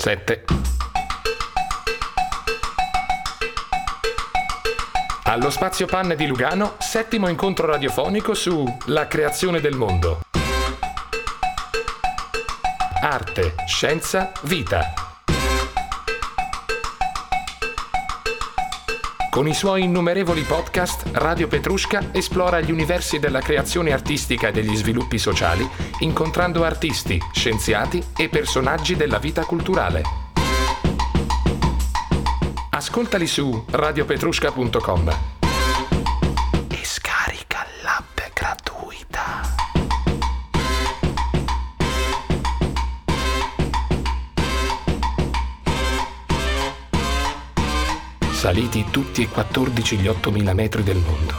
7. Allo Spazio Pan di Lugano, settimo incontro radiofonico su La creazione del mondo. Arte, scienza, vita. Con i suoi innumerevoli podcast, Radio Petrusca esplora gli universi della creazione artistica e degli sviluppi sociali, incontrando artisti, scienziati e personaggi della vita culturale. Ascoltali su radiopetrusca.com Saliti tutti e 14 gli 8000 metri del mondo.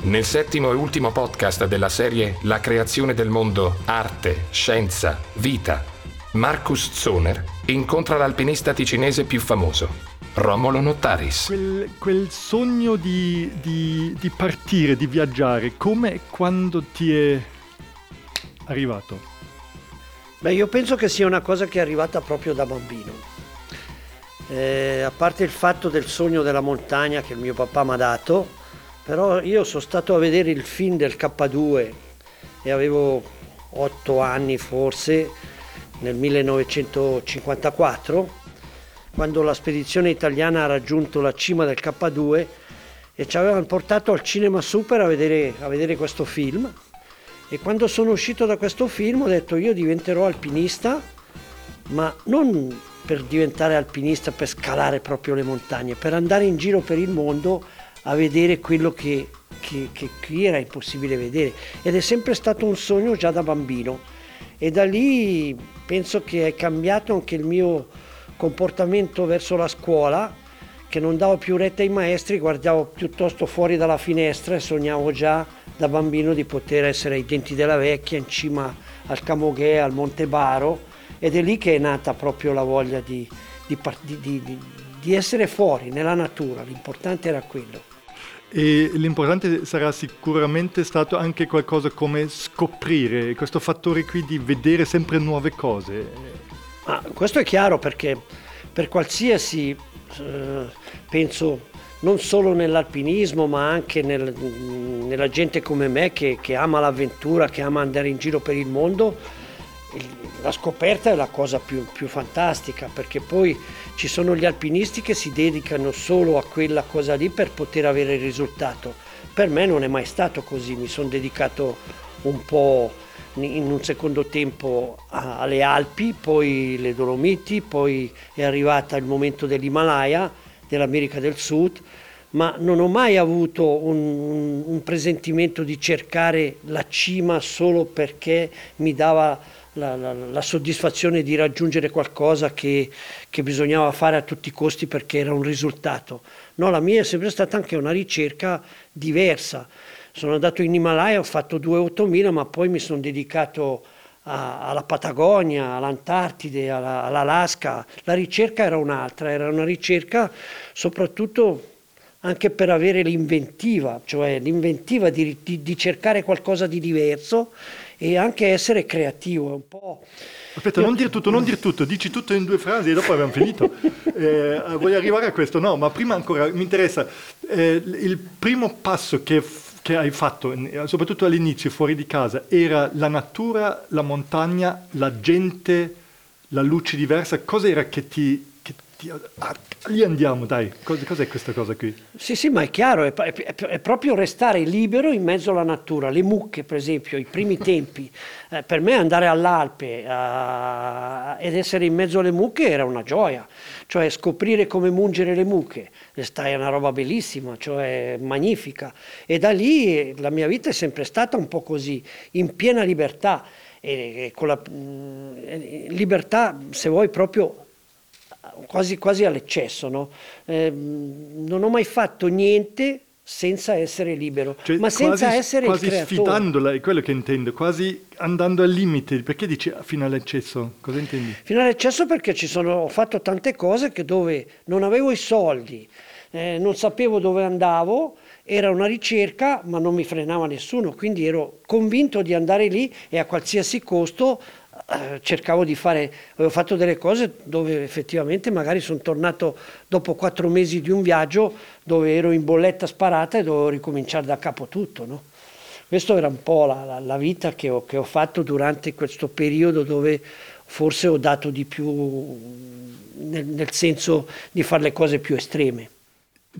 Nel settimo e ultimo podcast della serie La creazione del mondo, arte, scienza, vita, Marcus Zoner incontra l'alpinista ticinese più famoso, Romolo Nottaris. Quel, quel sogno di, di, di partire, di viaggiare, come quando ti è arrivato? Beh, io penso che sia una cosa che è arrivata proprio da bambino. Eh, a parte il fatto del sogno della montagna che il mio papà mi ha dato, però io sono stato a vedere il film del K2 e avevo otto anni forse, nel 1954, quando la spedizione italiana ha raggiunto la cima del K2 e ci avevano portato al Cinema Super a vedere, a vedere questo film. E quando sono uscito da questo film ho detto io diventerò alpinista, ma non per diventare alpinista, per scalare proprio le montagne, per andare in giro per il mondo a vedere quello che, che, che qui era impossibile vedere. Ed è sempre stato un sogno già da bambino. E da lì penso che è cambiato anche il mio comportamento verso la scuola, che non davo più retta ai maestri, guardavo piuttosto fuori dalla finestra e sognavo già da bambino di poter essere ai denti della vecchia, in cima al Camoghe, al Monte Baro ed è lì che è nata proprio la voglia di, di, di, di essere fuori, nella natura, l'importante era quello. E l'importante sarà sicuramente stato anche qualcosa come scoprire questo fattore qui di vedere sempre nuove cose. Ma questo è chiaro perché per qualsiasi, eh, penso, non solo nell'alpinismo ma anche nel, nella gente come me che, che ama l'avventura, che ama andare in giro per il mondo, la scoperta è la cosa più, più, fantastica perché poi ci sono gli alpinisti che si dedicano solo a quella cosa lì per poter avere il risultato. Per me non è mai stato così, mi sono dedicato un po' in un secondo tempo alle Alpi, poi le Dolomiti, poi è arrivato il momento dell'Himalaya, dell'America del Sud, ma non ho mai avuto un, un, un presentimento di cercare la cima solo perché mi dava la, la, la, soddisfazione di raggiungere qualcosa che, che, bisognava fare a tutti i costi perché era un risultato. No, la mia è sempre stata anche una ricerca diversa. Sono andato in Himalaya, ho fatto due 8000, ma poi mi sono dedicato a, alla Patagonia, all'Antartide, alla, all'Alaska. La ricerca era un'altra, era una ricerca soprattutto anche per avere l'inventiva, cioè l'inventiva di, di, di cercare qualcosa di diverso e anche essere creativo. Un po'... Aspetta, non dire tutto, non dire tutto, dici tutto in due frasi e dopo abbiamo finito. eh, voglio arrivare a questo, no, ma prima ancora mi interessa eh, il primo passo che, che hai fatto, soprattutto all'inizio fuori di casa, era la natura, la montagna, la gente, la luce diversa. Cosa era che ti lì andiamo, dai. Cos'è questa cosa qui? Sì, sì, ma è chiaro, è, è, è, proprio restare libero in mezzo alla natura. Le mucche, per esempio, i primi tempi. Eh, per me andare all'Alpe uh, ed essere in mezzo alle mucche era una gioia. Cioè scoprire come mungere le mucche. È una roba bellissima, cioè magnifica. E da lì la mia vita è sempre stata un po' così, in piena libertà. E, con la mh, mm, libertà, se vuoi, proprio quasi, quasi all'eccesso. No? Eh, non ho mai fatto niente senza essere libero, cioè, ma senza quasi, essere quasi creatore. sfidandola, è quello che intendo, quasi andando al limite. Perché dici fino all'eccesso? Cosa intendi? Fino all'eccesso perché ci sono, ho fatto tante cose che dove non avevo i soldi, eh, non sapevo dove andavo, era una ricerca ma non mi frenava nessuno, quindi ero convinto di andare lì e a qualsiasi costo cercavo di fare, avevo fatto delle cose dove effettivamente magari sono tornato dopo quattro mesi di un viaggio dove ero in bolletta sparata e dovevo ricominciare da capo tutto. No? Questa era un po' la, la, la vita che ho, che ho, fatto durante questo periodo dove forse ho dato di più nel, nel senso di fare le cose più estreme.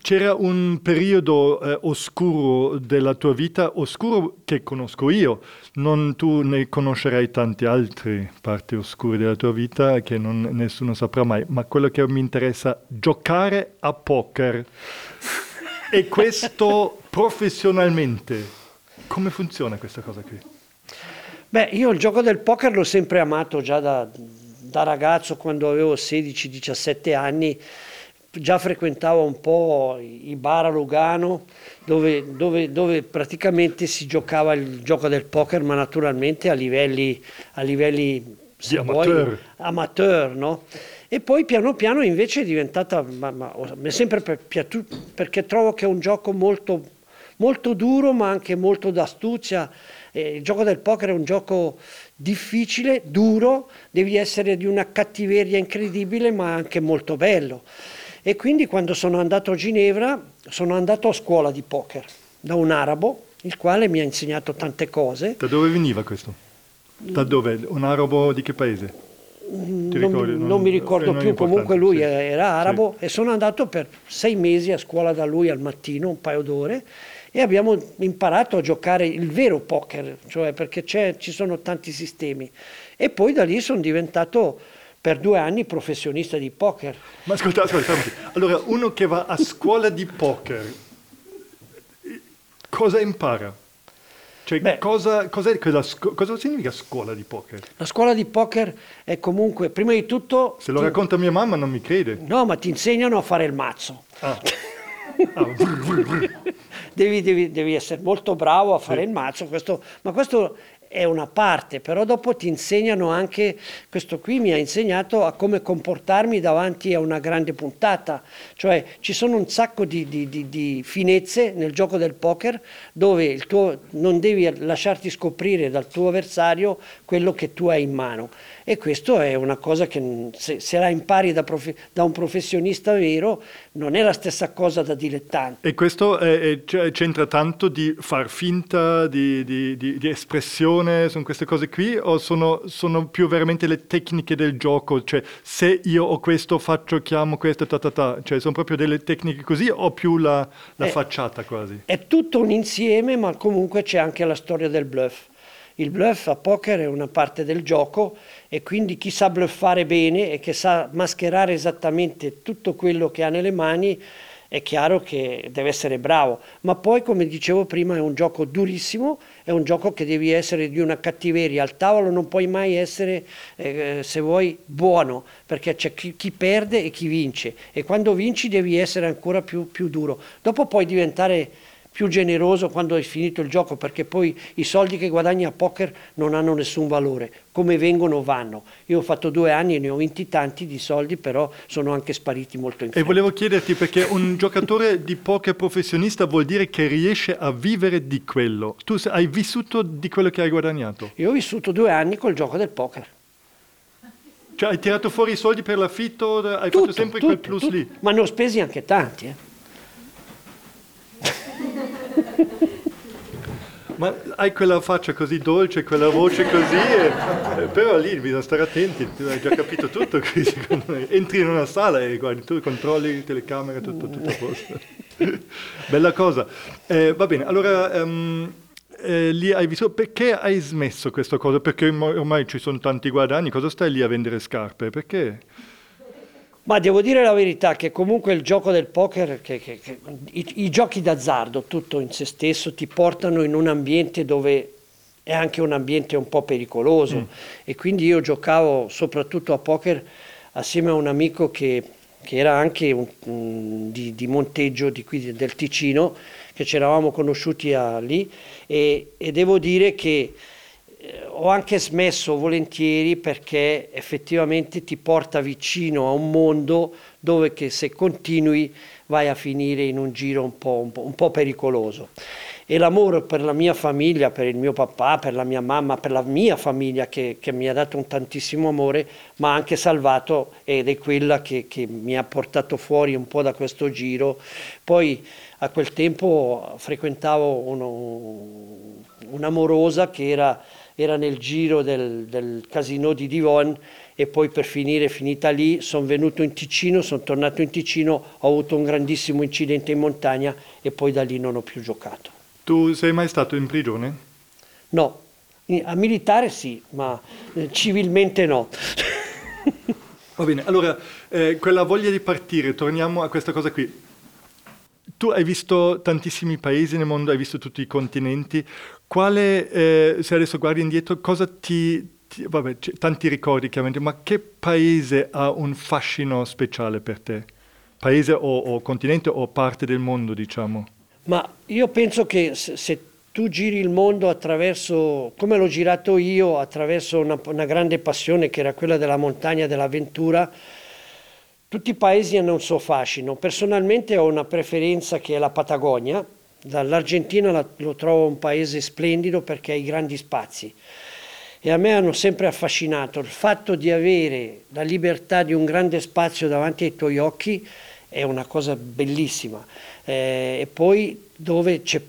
C'era un periodo eh, oscuro della tua vita, oscuro che conosco io, non tu ne conoscerai tante altre parti oscure della tua vita che non, nessuno saprà mai, ma quello che mi interessa, giocare a poker. e questo professionalmente, come funziona questa cosa qui? Beh, io il gioco del poker l'ho sempre amato già da, da ragazzo, quando avevo 16-17 anni già frequentavo un po' i bar a Lugano dove, dove, dove, praticamente si giocava il gioco del poker ma naturalmente a livelli, a livelli sì, amateur. amateur no? e poi piano piano invece è diventata ma, ma, mi è sempre piaciuto perché trovo che è un gioco molto, molto duro ma anche molto d'astuzia il gioco del poker è un gioco difficile, duro, devi essere di una cattiveria incredibile ma anche molto bello. E quindi quando sono andato a Ginevra sono andato a scuola di poker da un arabo, il quale mi ha insegnato tante cose. Da dove veniva questo? Da dove? Un arabo di che paese? Non, ricordi, non, non, mi ricordo più, comunque lui sì. era arabo sì. e sono andato per sei mesi a scuola da lui al mattino, un paio d'ore, e abbiamo imparato a giocare il vero poker, cioè perché ci sono tanti sistemi. E poi da lì sono diventato per due anni professionista di poker. Ma ascolta, ascolta, allora uno che va a scuola di poker, cosa impara? Cioè, Beh, cosa, cosa, significa scuola di poker? La scuola di poker è comunque, prima di tutto... Se lo ti... racconta mia mamma non mi crede. No, ma ti insegnano a fare il mazzo. Ah. ah. devi, devi, devi, essere molto bravo a fare sì. il mazzo, questo, ma questo è una parte, però dopo ti insegnano anche, questo qui mi ha insegnato a come comportarmi davanti a una grande puntata, cioè ci sono un sacco di, di, di, di finezze nel gioco del poker dove tuo, non devi lasciarti scoprire dal tuo avversario quello che tu hai in mano e questo è una cosa che se, se la impari da, profe, da, un professionista vero non è la stessa cosa da dilettante. E questo è, è, cioè, c'entra tanto di far finta, di, di, di, di espressione, sono queste cose qui o sono, sono, più veramente le tecniche del gioco? Cioè se io ho questo faccio, chiamo questo, ta ta ta, cioè sono proprio delle tecniche così o più la, la è, facciata quasi? È tutto un insieme ma comunque c'è anche la storia del bluff. Il bluff a poker è una parte del gioco e quindi chi sa bluffare bene e che sa mascherare esattamente tutto quello che ha nelle mani è chiaro che deve essere bravo, ma poi come dicevo prima è un gioco durissimo, è un gioco che devi essere di una cattiveria, al tavolo non puoi mai essere, eh, se vuoi, buono, perché c'è chi, chi, perde e chi vince. E quando vinci devi essere ancora più, più duro, dopo puoi diventare più generoso quando hai finito il gioco perché poi i soldi che guadagni a poker non hanno nessun valore, come vengono vanno. Io ho fatto due anni e ne ho vinti tanti di soldi, però sono anche spariti molto in fretta. E volevo chiederti perché un giocatore di poker professionista vuol dire che riesce a vivere di quello. Tu hai vissuto di quello che hai guadagnato? Io ho vissuto due anni col gioco del poker. Cioè hai tirato fuori i soldi per l'affitto, hai tutto, fatto sempre tutto, quel plus tutto. lì? Ma ne ho spesi anche tanti, eh. Ma hai quella faccia così dolce, quella voce così, e, eh, però lì bisogna stare attenti, hai già capito tutto qui, Entri in una sala e guardi, tu controlli telecamera, tutto, tutto a posto. Bella cosa. Eh, va bene, allora... Um, eh, lì hai visto perché hai smesso questa cosa? Perché ormai ci sono tanti guadagni, cosa stai lì a vendere scarpe? Perché? Ma devo dire la verità che comunque il gioco del poker, che, che, che, i, i, giochi d'azzardo, tutto in se stesso, ti portano in un ambiente dove è anche un ambiente un po' pericoloso mm. e quindi io giocavo soprattutto a poker assieme a un amico che, era anche un, di, di, monteggio di qui, del Ticino, che ci eravamo conosciuti a, lì e, e, devo dire che ho anche smesso volentieri perché effettivamente ti porta vicino a un mondo dove se continui vai a finire in un giro un po', un po', un po pericoloso e l'amore per la mia famiglia, per il mio papà, per la mia mamma, per la mia famiglia che, che mi ha dato un tantissimo amore, ma ha anche salvato ed è quella che, che, mi ha portato fuori un po' da questo giro. Poi a quel tempo frequentavo uno, un'amorosa che era, era nel giro del, del casino di Divon e poi per finire finita lì sono venuto in Ticino, sono tornato in Ticino, ho avuto un grandissimo incidente in montagna e poi da lì non ho più giocato. Tu sei mai stato in prigione? No, a militare sì, ma eh, civilmente no. Va bene, allora eh, quella voglia di partire, torniamo a questa cosa qui. Tu hai visto tantissimi paesi nel mondo, hai visto tutti i continenti. Quale, eh, se adesso guardi indietro, cosa ti, ti vabbè, tanti ricordi chiaramente, ma che paese ha un fascino speciale per te? Paese o, o continente o parte del mondo, diciamo? Ma io penso che se, se tu giri il mondo attraverso, come l'ho girato io, attraverso una, una grande passione che era quella della montagna dell'avventura, tutti i paesi hanno un suo fascino. Personalmente ho una preferenza che è la Patagonia. Dall'Argentina la, lo trovo un paese splendido perché ha i grandi spazi. E a me hanno sempre affascinato il fatto di avere la libertà di un grande spazio davanti ai tuoi occhi è una cosa bellissima eh, e poi dove c'è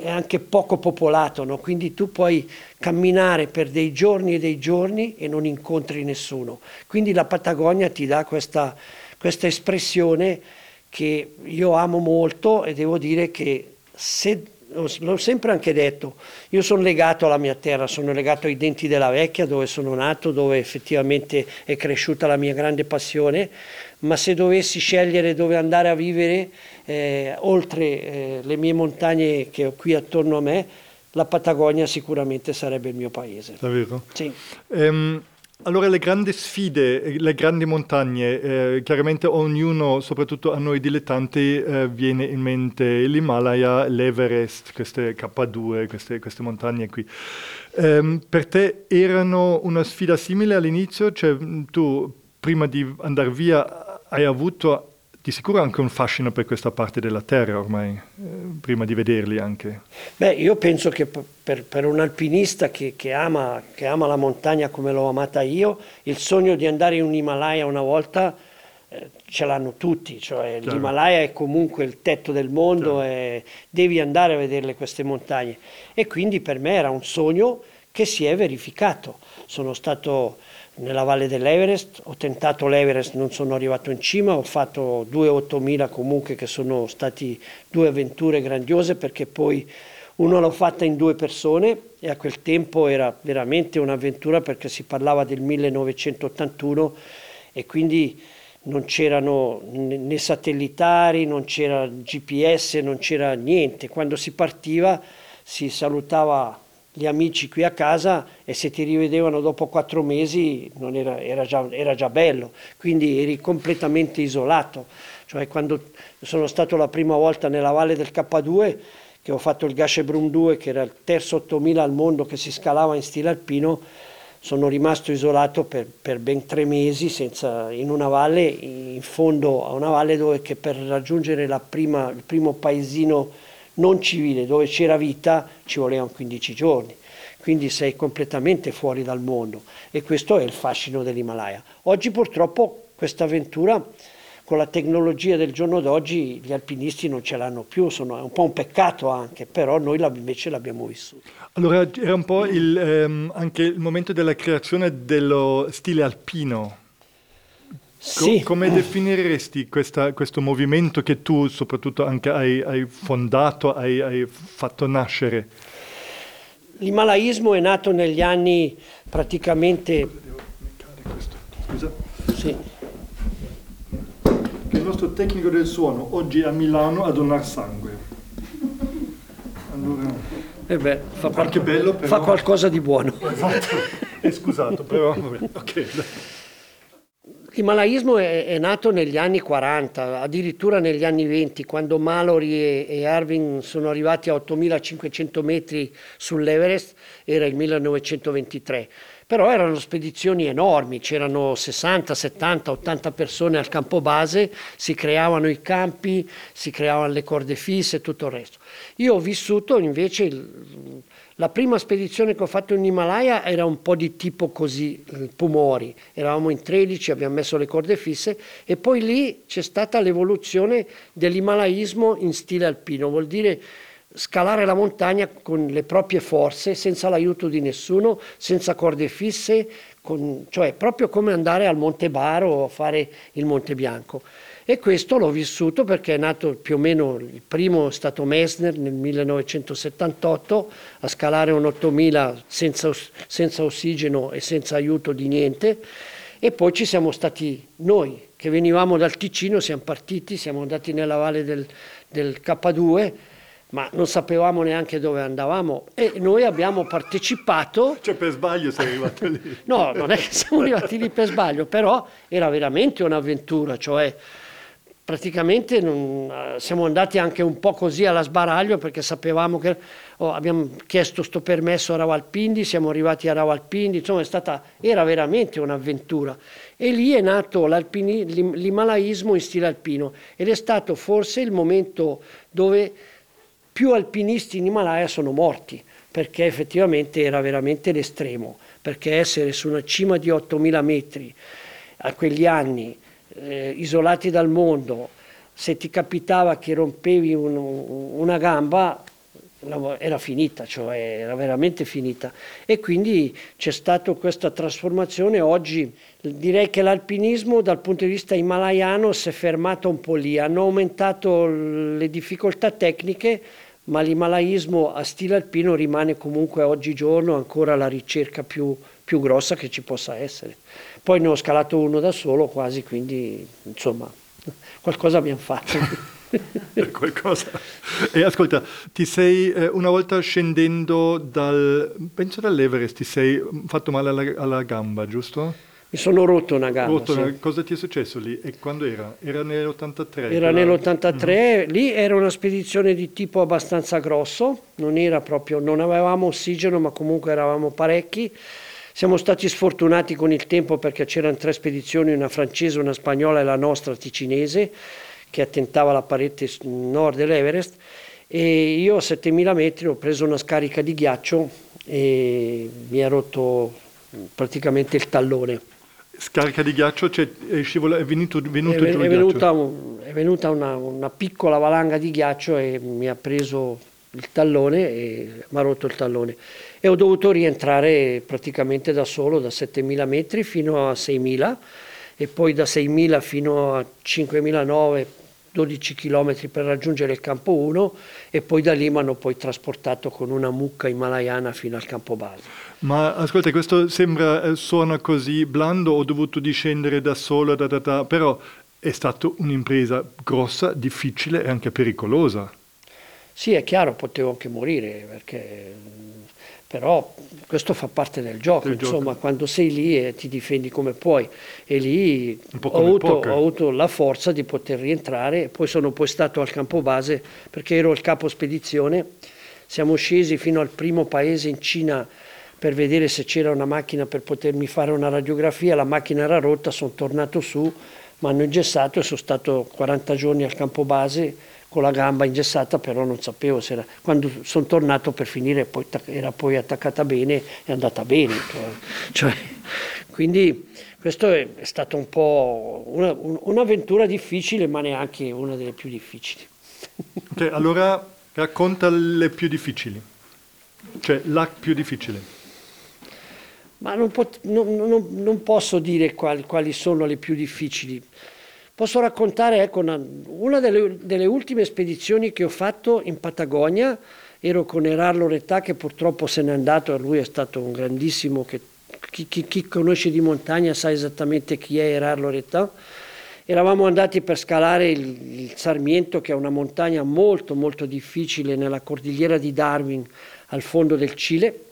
è anche poco popolato, no? quindi tu puoi camminare per dei giorni e dei giorni e non incontri nessuno. Quindi la Patagonia ti dà questa, questa espressione che io amo molto e devo dire che se l'ho sempre anche detto, io sono legato alla mia terra, sono legato ai denti della vecchia dove sono nato, dove effettivamente è cresciuta la mia grande passione, ma se dovessi scegliere dove andare a vivere, eh, oltre eh, le mie montagne che ho qui attorno a me, la Patagonia sicuramente sarebbe il mio paese. Davvero? Sì. Um, allora le grandi sfide, le grandi montagne, eh, chiaramente ognuno, soprattutto a noi dilettanti, eh, viene in mente l'Himalaya, l'Everest, queste K2, queste, queste montagne qui. Um, per te erano una sfida simile all'inizio? Cioè tu prima di andare via hai avuto di sicuro anche un fascino per questa parte della terra ormai, eh, prima di vederli anche. Beh, io penso che per, per un alpinista che, che, ama, che, ama, la montagna come l'ho amata io, il sogno di andare in un Himalaya una volta eh, ce l'hanno tutti, cioè Chiaro. l'Himalaya è comunque il tetto del mondo Chiaro. e devi andare a vederle queste montagne. E quindi per me era un sogno che si è verificato. Sono stato nella valle dell'Everest, ho tentato l'Everest, non sono arrivato in cima, ho fatto due 8000 comunque che sono stati due avventure grandiose perché poi uno l'ho fatta in due persone e a quel tempo era veramente un'avventura perché si parlava del 1981 e quindi non c'erano né satellitari, non c'era GPS, non c'era niente. Quando si partiva si salutava gli amici qui a casa e se ti rivedevano dopo quattro mesi era, era, già, era, già, bello, quindi eri completamente isolato. Cioè quando sono stato la prima volta nella valle del K2, che ho fatto il Gashebrum 2, che era il terzo 8000 al mondo che si scalava in stile alpino, sono rimasto isolato per, per ben tre mesi senza, in una valle, in fondo a una valle dove per raggiungere prima, il primo paesino non civile dove c'era vita ci volevano 15 giorni, quindi sei completamente fuori dal mondo e questo è il fascino dell'Himalaya. Oggi purtroppo questa avventura con la tecnologia del giorno d'oggi gli alpinisti non ce l'hanno più, sono, è un po' un peccato anche, però noi invece l'abbiamo vissuto. Allora era un po' il, ehm, anche il momento della creazione dello stile alpino sì. come definiresti questa, questo movimento che tu soprattutto anche hai, hai fondato, hai, hai, fatto nascere? L'Himalaismo è nato negli anni praticamente... Scusa? Sì. Che il nostro tecnico del suono oggi a Milano a donare sangue. Allora... Eh beh, fa, qual- bello, però... fa qualcosa di buono. Esatto, è scusato però. ok L'Himalaismo è, è, nato negli anni 40, addirittura negli anni 20, quando Mallory e, e Arvin sono arrivati a 8500 metri sull'Everest, era il 1923. Però erano spedizioni enormi, c'erano 60, 70, 80 persone al campo base, si creavano i campi, si creavano le corde fisse e tutto il resto. Io ho vissuto invece il, la prima spedizione che ho fatto in Himalaya era un po' di tipo così, Pumori, eravamo in 13, abbiamo messo le corde fisse e poi lì c'è stata l'evoluzione dell'himalaismo in stile alpino, vuol dire scalare la montagna con le proprie forze, senza l'aiuto di nessuno, senza corde fisse, con, cioè proprio come andare al Monte Baro o fare il Monte Bianco. E questo l'ho vissuto perché è nato più o meno, il primo stato Messner nel 1978 a scalare un 8000 senza, senza ossigeno e senza aiuto di niente e poi ci siamo stati noi che venivamo dal Ticino, siamo partiti, siamo andati nella valle del, del K2 ma non sapevamo neanche dove andavamo e noi abbiamo partecipato. Cioè per sbaglio sei arrivato lì? no, non è che siamo arrivati lì per sbaglio, però era veramente un'avventura, cioè praticamente non, eh, siamo andati anche un po' così alla sbaraglio perché sapevamo che oh, abbiamo chiesto sto permesso a Ravalpindi, siamo arrivati a Ravalpindi, insomma stata, era veramente un'avventura. E lì è nato l'imalaismo in stile alpino ed è stato forse il momento dove più alpinisti in Himalaya sono morti perché effettivamente era veramente l'estremo, perché essere su una cima di 8000 metri a quegli anni eh, isolati dal mondo, se ti capitava che rompevi un, una gamba era finita, cioè era veramente finita. E quindi c'è stata questa trasformazione. Oggi direi che l'alpinismo dal punto di vista himalayano si è fermato un po' lì, hanno aumentato le difficoltà tecniche, ma l'himalaismo a stile alpino rimane comunque oggigiorno ancora la ricerca più, più grossa che ci possa essere. Poi ne ho scalato uno da solo quasi, quindi insomma qualcosa abbiamo fatto. qualcosa. E ascolta, ti sei eh, una volta scendendo dal, penso dall'Everest, ti sei fatto male alla, alla gamba, giusto? Mi sono rotto una gamba. Rotto sì. Cosa ti è successo lì? E quando era? Era nell'83? Era nell'83, mm-hmm. lì era una spedizione di tipo abbastanza grosso, non era proprio, non avevamo ossigeno ma comunque eravamo parecchi siamo stati sfortunati con il tempo perché c'erano tre spedizioni, una francese, una spagnola e la nostra ticinese, che attentava la parete nord dell'Everest e io a 7000 metri ho preso una scarica di ghiaccio e mi ha rotto praticamente il tallone. Scarica di ghiaccio, cioè è, scivolo, è venuto, venuto è, giù è venuta, un, è venuta una, una, piccola valanga di ghiaccio e mi ha preso il tallone e mi ha rotto il tallone e ho dovuto rientrare praticamente da solo da 7.000 metri fino a 6.000 e poi da 6.000 fino a 5.009 12 km per raggiungere il campo 1 e poi da lì mi hanno poi trasportato con una mucca himalayana fino al campo base. Ma ascolta, questo sembra, eh, suona così blando, ho dovuto discendere da solo, da, da, da, però è stata un'impresa grossa, difficile e anche pericolosa. Sì, è chiaro, potevo anche morire perché però questo fa parte del gioco, del insomma, gioco. quando sei lì e ti difendi come puoi e lì ho avuto, ho avuto, la forza di poter rientrare, poi sono poi stato al campo base perché ero il capo spedizione, siamo scesi fino al primo paese in Cina per vedere se c'era una macchina per potermi fare una radiografia, la macchina era rotta, sono tornato su, mi hanno ingessato e sono stato 40 giorni al campo base con la gamba ingessata, però non sapevo se era... Quando sono tornato per finire poi, era poi attaccata bene, è andata bene. Cioè, cioè, quindi questo è, è stato un po' una, un, un'avventura difficile, ma neanche una delle più difficili. Okay, allora racconta le più difficili, cioè la più difficile. Ma non, pot- non, non, non posso dire quali, quali sono le più difficili. Posso raccontare ecco, una, una delle, delle, ultime spedizioni che ho fatto in Patagonia, ero con Erarlo Retà che purtroppo se n'è andato lui è stato un grandissimo, che, chi, chi, chi, conosce di montagna sa esattamente chi è Erarlo Retà. Eravamo andati per scalare il, il Sarmiento che è una montagna molto molto difficile nella cordigliera di Darwin al fondo del Cile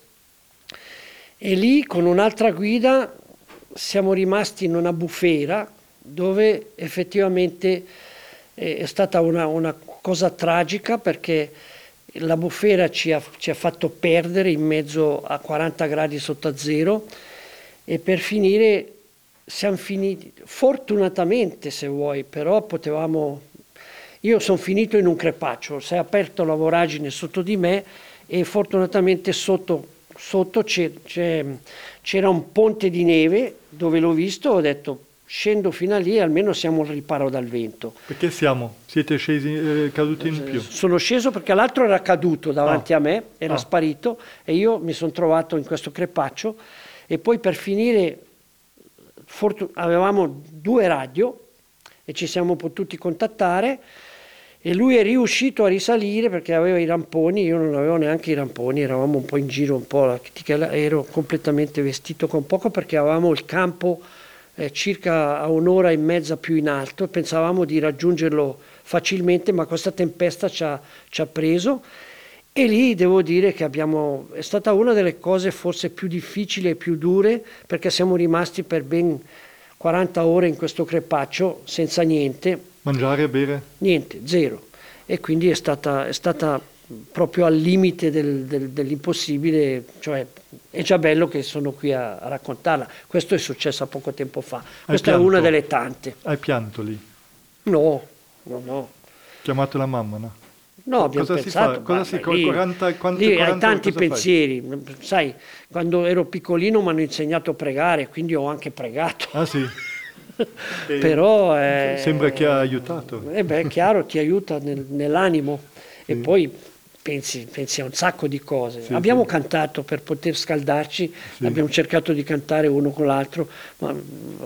e lì con un'altra guida siamo rimasti in una bufera dove effettivamente è stata una, una cosa tragica perché la bufera ci ha, ci ha, fatto perdere in mezzo a 40 gradi sotto zero. E per finire siamo finiti, fortunatamente se vuoi, però potevamo, io sono finito in un crepaccio, si è aperto la voragine sotto di me e fortunatamente sotto, sotto c'era un ponte di neve dove l'ho visto ho detto scendo fino a lì almeno siamo al riparo dal vento. Perché siamo? Siete scesi, eh, caduti in più? Sono sceso perché l'altro era caduto davanti ah. a me, era ah. sparito e io mi sono trovato in questo crepaccio e poi per finire avevamo due radio e ci siamo potuti contattare e lui è riuscito a risalire perché aveva i ramponi, io non avevo neanche i ramponi, eravamo un po' in giro, un po', ero completamente vestito con poco perché avevamo il campo eh, circa a un'ora e mezza più in alto, pensavamo di raggiungerlo facilmente, ma questa tempesta ci ha, ci ha preso. E lì devo dire che abbiamo, è stata una delle cose forse più difficili e più dure perché siamo rimasti per ben 40 ore in questo crepaccio senza niente. Mangiare e bere? Niente, zero. E quindi è stata, è stata proprio al limite del, del, dell'impossibile, cioè è già bello che sono qui a, a raccontarla. Questo è successo poco tempo fa, questa è una delle tante. Hai pianto lì? No, no, no. Chiamato la mamma, no? No, abbiamo cosa pensato, si fa? Cosa si, lì, 40, quante, lì 40, hai tanti pensieri, fai? sai, quando ero piccolino mi hanno insegnato a pregare, quindi ho anche pregato. Ah sì? Però... Eh, sembra che ha aiutato. Eh beh, è chiaro, ti aiuta nel, nell'animo sì. e poi pensi, pensi, a un sacco di cose. Sì, abbiamo sì. cantato per poter scaldarci, abbiamo cercato di cantare uno con l'altro, ma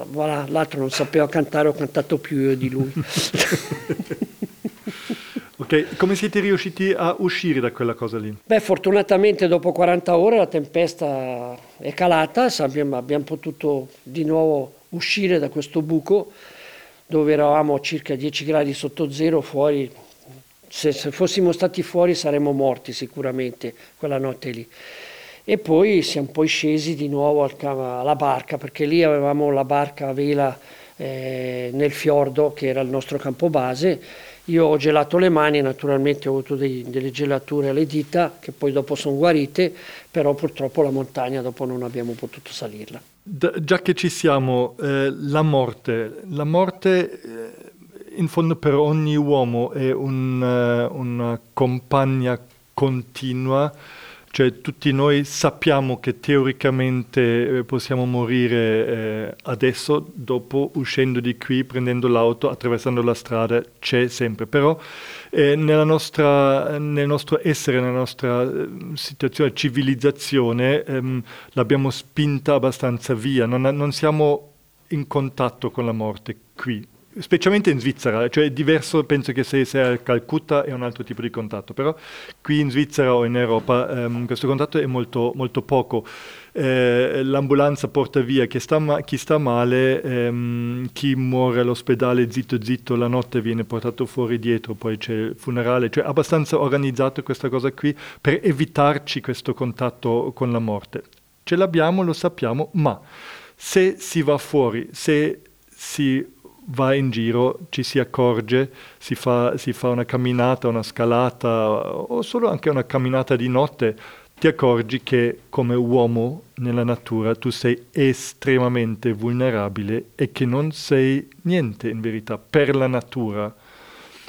voilà, l'altro non sapeva cantare, ho cantato più io di lui. ok, come siete riusciti a uscire da quella cosa lì? Beh, fortunatamente dopo 40 ore la tempesta è calata, abbiamo, potuto di nuovo uscire da questo buco dove eravamo a circa 10 gradi sotto zero fuori se, se, fossimo stati fuori saremmo morti sicuramente quella notte lì. E poi siamo poi scesi di nuovo al, alla barca, perché lì avevamo la barca a vela eh, nel fiordo, che era il nostro campo base. Io ho gelato le mani, naturalmente ho avuto dei, delle gelature alle dita, che poi dopo sono guarite, però purtroppo la montagna dopo non abbiamo potuto salirla. Da, già che ci siamo, eh, la morte, la morte... Eh in fondo per ogni uomo è un, uh, una compagna continua, cioè tutti noi sappiamo che teoricamente eh, possiamo morire eh, adesso, dopo uscendo di qui, prendendo l'auto, attraversando la strada, c'è sempre, però eh, nostra, nel nostro essere, nella nostra eh, situazione, civilizzazione, ehm, l'abbiamo spinta abbastanza via, non, non siamo in contatto con la morte qui specialmente in Svizzera, cioè è diverso, penso che se sei a Calcutta è un altro tipo di contatto, però qui in Svizzera o in Europa ehm, questo contatto è molto, molto poco. Eh, l'ambulanza porta via chi sta, ma- chi sta male, ehm, chi muore all'ospedale zitto zitto la notte viene portato fuori dietro, poi c'è il funerale, cioè abbastanza organizzato questa cosa qui per evitarci questo contatto con la morte. Ce l'abbiamo, lo sappiamo, ma se si va fuori, se si va in giro, ci si accorge, si fa, si fa una camminata, una scalata o solo anche una camminata di notte, ti accorgi che come uomo nella natura tu sei estremamente vulnerabile e che non sei niente in verità per la natura.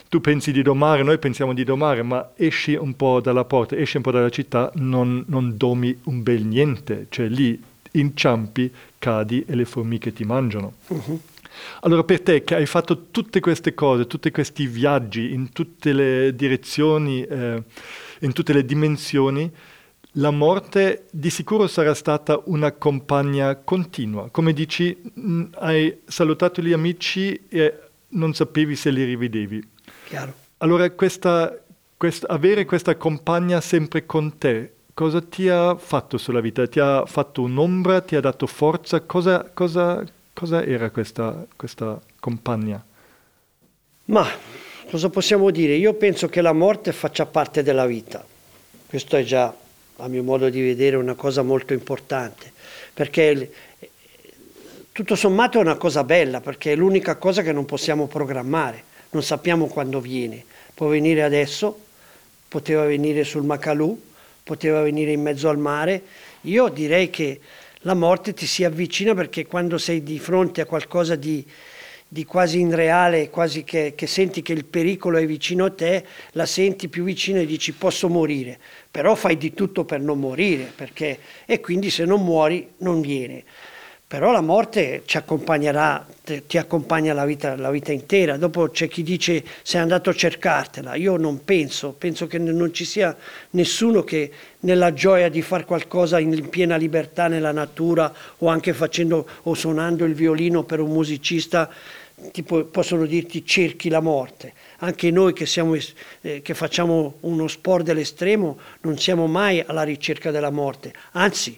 Tu pensi di domare, noi pensiamo di domare, ma esci un po' dalla porta, esci un po' dalla città, non, non domi un bel niente, cioè lì inciampi, cadi e le formiche ti mangiano. Uh-huh. Allora per te che hai fatto tutte queste cose, tutti questi viaggi in tutte le direzioni, eh, in tutte le dimensioni, la morte di sicuro sarà stata una compagna continua. Come dici, mh, hai salutato gli amici e non sapevi se li rivedevi. Chiaro. Allora questa, questa, avere questa compagna sempre con te, cosa ti ha fatto sulla vita? Ti ha fatto un'ombra? Ti ha dato forza? Cosa, cosa, Cosa era questa, questa compagna? Ma cosa possiamo dire? Io penso che la morte faccia parte della vita. Questo è già, a mio modo di vedere, una cosa molto importante, perché tutto sommato è una cosa bella perché è l'unica cosa che non possiamo programmare, non sappiamo quando viene. Può venire adesso, poteva venire sul Macalù, poteva venire in mezzo al mare. Io direi che la morte ti si avvicina perché quando sei di fronte a qualcosa di, di quasi irreale, quasi che, che, senti che il pericolo è vicino a te, la senti più vicina e dici posso morire, però fai di tutto per non morire, perché, e quindi se non muori non viene. Però la morte ci accompagnerà, ti accompagna la vita, la vita intera. Dopo c'è chi dice sei andato a cercartela. Io non penso, penso che non ci sia nessuno che nella gioia di fare qualcosa in piena libertà nella natura o anche facendo o suonando il violino per un musicista tipo, possono dirti cerchi la morte. Anche noi che, siamo, eh, che facciamo uno sport dell'estremo non siamo mai alla ricerca della morte, anzi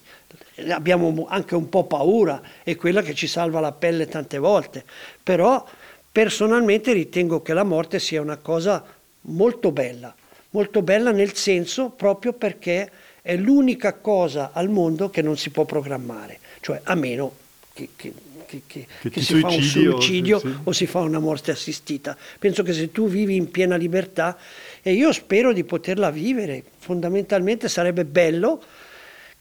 abbiamo anche un po' paura, è quella che ci salva la pelle tante volte, però personalmente ritengo che la morte sia una cosa molto bella, molto bella nel senso proprio perché è l'unica cosa al mondo che non si può programmare, cioè a meno che, che, che, che si fa un suicidio o, sì. o si fa una morte assistita. Penso che se tu vivi in piena libertà, e io spero di poterla vivere, fondamentalmente sarebbe bello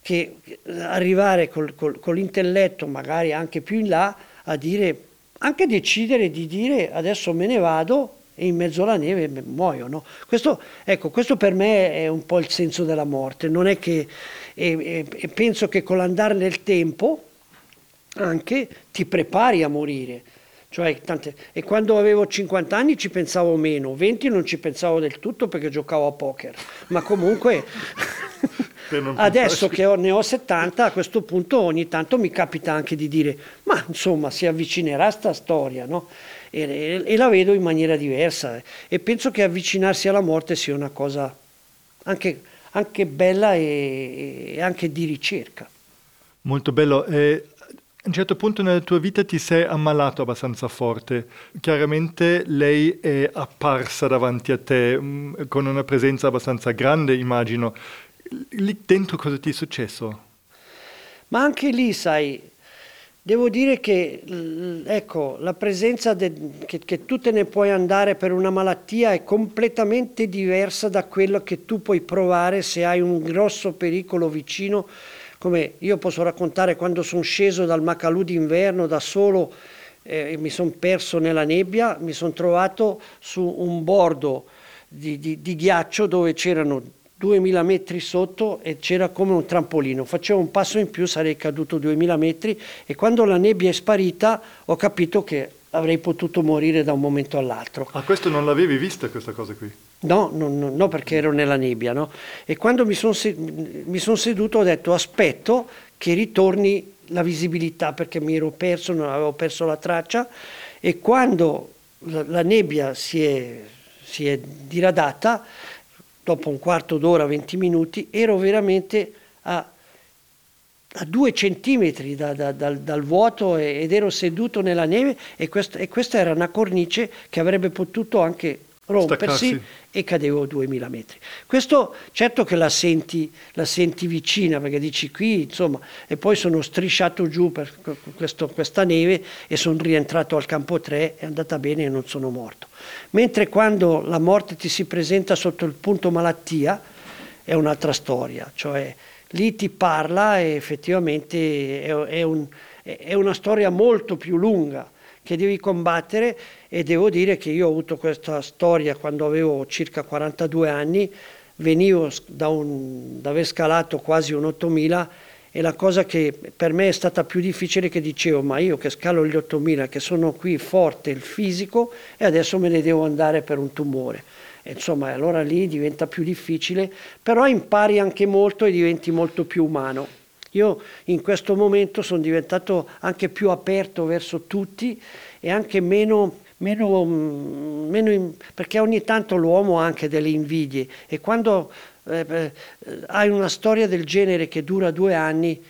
che arrivare col, col, con l'intelletto, magari anche più in là, a dire, anche decidere di dire adesso me ne vado e in mezzo alla neve muoio. No? Questo, ecco, questo per me è un po' il senso della morte, non è che, e, e, e penso che con l'andare del tempo anche ti prepari a morire. Cioè, tante, e quando avevo 50 anni ci pensavo meno, 20 non ci pensavo del tutto perché giocavo a poker, ma comunque adesso che ho, ne ho 70 a questo punto ogni tanto mi capita anche di dire ma insomma si avvicinerà sta storia, no? e, e, e, la vedo in maniera diversa e penso che avvicinarsi alla morte sia una cosa anche, anche bella e, e, anche di ricerca. Molto bello. Eh, a un certo punto nella tua vita ti sei ammalato abbastanza forte. Chiaramente lei è apparsa davanti a te mh, mm, con una presenza abbastanza grande, immagino. Lì dentro cosa ti è successo? Ma anche lì, sai, devo dire che ecco, la presenza de, che, che tu te ne puoi andare per una malattia è completamente diversa da quello che tu puoi provare se hai un grosso pericolo vicino come io posso raccontare quando sono sceso dal Macalù d'inverno da solo eh, e mi sono perso nella nebbia, mi sono trovato su un bordo di, di, di ghiaccio dove c'erano 2000 metri sotto e c'era come un trampolino. Facevo un passo in più, sarei caduto 2000 metri e quando la nebbia è sparita ho capito che avrei potuto morire da un momento all'altro. Ah, questo non l'avevi vista questa cosa qui? No, no, no, no perché ero nella nebbia, no? E quando mi sono son seduto ho detto aspetto che ritorni la visibilità perché mi ero perso, non avevo perso la traccia e quando la, la nebbia si è, si è diradata, dopo un quarto d'ora, 20 minuti, ero veramente a a due centimetri da, da, dal, dal, vuoto ed ero seduto nella neve e, quest, e, questa era una cornice che avrebbe potuto anche rompersi Staccarsi. e cadevo a 2000 metri. Questo certo che la senti, la senti, vicina perché dici qui insomma e poi sono strisciato giù per questo, questa neve e sono rientrato al campo 3, è andata bene e non sono morto. Mentre quando la morte ti si presenta sotto il punto malattia è un'altra storia, cioè lì ti parla e effettivamente è, è, un, è una storia molto più lunga che devi combattere e devo dire che io ho avuto questa storia quando avevo circa 42 anni, venivo da, un, da aver scalato quasi un 8000 e la cosa che per me è stata più difficile che dicevo ma io che scalo gli 8000 che sono qui forte il fisico e adesso me ne devo andare per un tumore insomma allora lì diventa più difficile, però impari anche molto e diventi molto più umano. Io in questo momento sono diventato anche più aperto verso tutti e anche meno, meno, meno perché ogni tanto l'uomo ha anche delle invidie e quando eh, eh, hai una storia del genere che dura due anni,